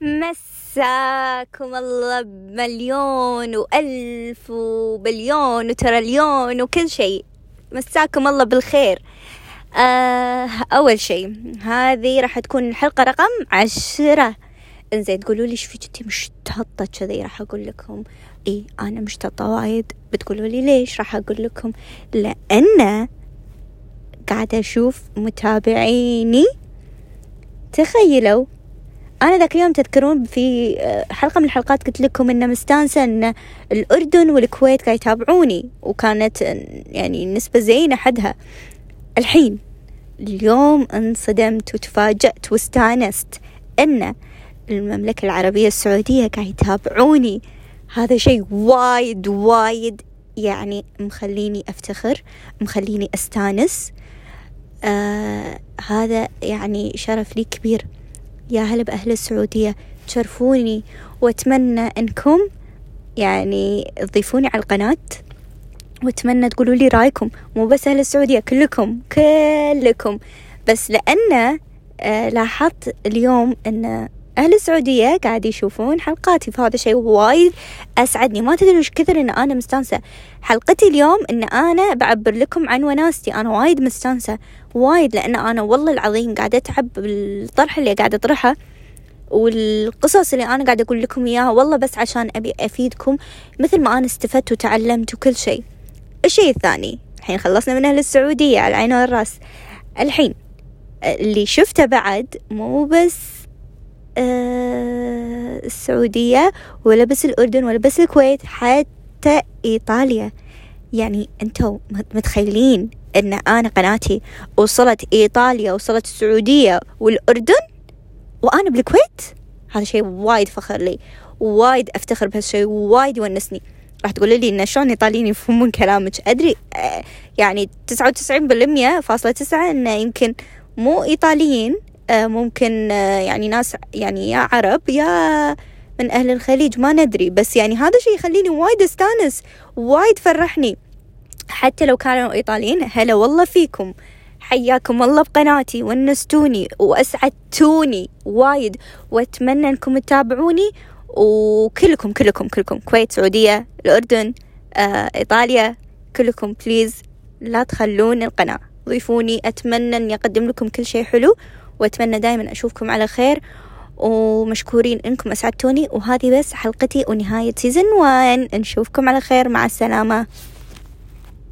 مساكم الله بمليون وألف وبليون وتريليون وكل شيء. مساكم الله بالخير. آه أول شيء هذه راح تكون الحلقة رقم عشرة. إنزين تقولوا لي فيك انتي مشتطة كذي؟ راح أقول لكم. إي أنا مشتطة وايد. بتقولوا لي ليش؟ راح أقول لكم. لأن قاعدة أشوف متابعيني. تخيلوا أنا ذاك اليوم تذكرون في آه، حلقة من الحلقات قلت لكم إن مستانسة إن الأردن والكويت قاعد يتابعوني وكانت آه، يعني نسبة زينة حدها. الحين اليوم انصدمت وتفاجأت واستانست إن المملكة العربية السعودية قاعد يتابعوني. هذا شيء وايد وايد يعني مخليني أفتخر مخليني أستانس. آه هذا يعني شرف لي كبير. يا هلا بأهل السعودية تشرفوني. وأتمنى أنكم يعني تضيفوني على القناة. وأتمنى تقولوا لي رأيكم. مو بس أهل السعودية كلكم كلكم. بس لأن آه لاحظت اليوم أن أهل السعودية قاعد يشوفون حلقاتي فهذا شيء وايد أسعدني. ما تدري وش كثر إن أنا مستانسة. حلقتي اليوم إن أنا بعبر لكم عن وناستي. أنا وايد مستانسة وايد لأن أنا والله العظيم قاعدة أتعب بالطرح اللي قاعدة أطرحه والقصص اللي أنا قاعدة أقول لكم إياها. والله بس عشان أبي أفيدكم مثل ما أنا استفدت وتعلمت وكل شيء. الشيء الثاني الحين خلصنا من أهل السعودية على العين والرأس الحين اللي شفته بعد مو بس السعودية ولا بس الأردن ولا بس الكويت حتى إيطاليا. يعني أنتوا متخيلين أن أنا قناتي وصلت إيطاليا وصلت السعودية والأردن وأنا بالكويت؟ هذا شيء وايد فخر لي وايد أفتخر بهالشيء وايد يونسني. راح تقولي لي إن شلون الإيطاليين يفهمون كلامك؟ أدري آه، يعني تسعة وتسعين بالمية فاصلة تسعة إنه يمكن مو إيطاليين آه، ممكن آه، يعني ناس يعني يا عرب يا من أهل الخليج ما ندري. بس يعني هذا شيء يخليني وايد أستانس وايد فرحني. حتى لو كانوا إيطاليين هلا والله فيكم. حياكم الله بقناتي ونستوني وأسعدتوني وايد. وأتمنى أنكم تتابعوني وكلكم كلكم كلكم. كويت سعودية الأردن آه، إيطاليا كلكم. please لا تخلون القناة ضيفوني. أتمنى أني أقدم لكم كل شيء حلو. وأتمنى دائما أشوفكم على خير ومشكورين إنكم أسعدتوني. وهذه بس حلقتي ونهاية season one نشوفكم على خير. مع السلامة.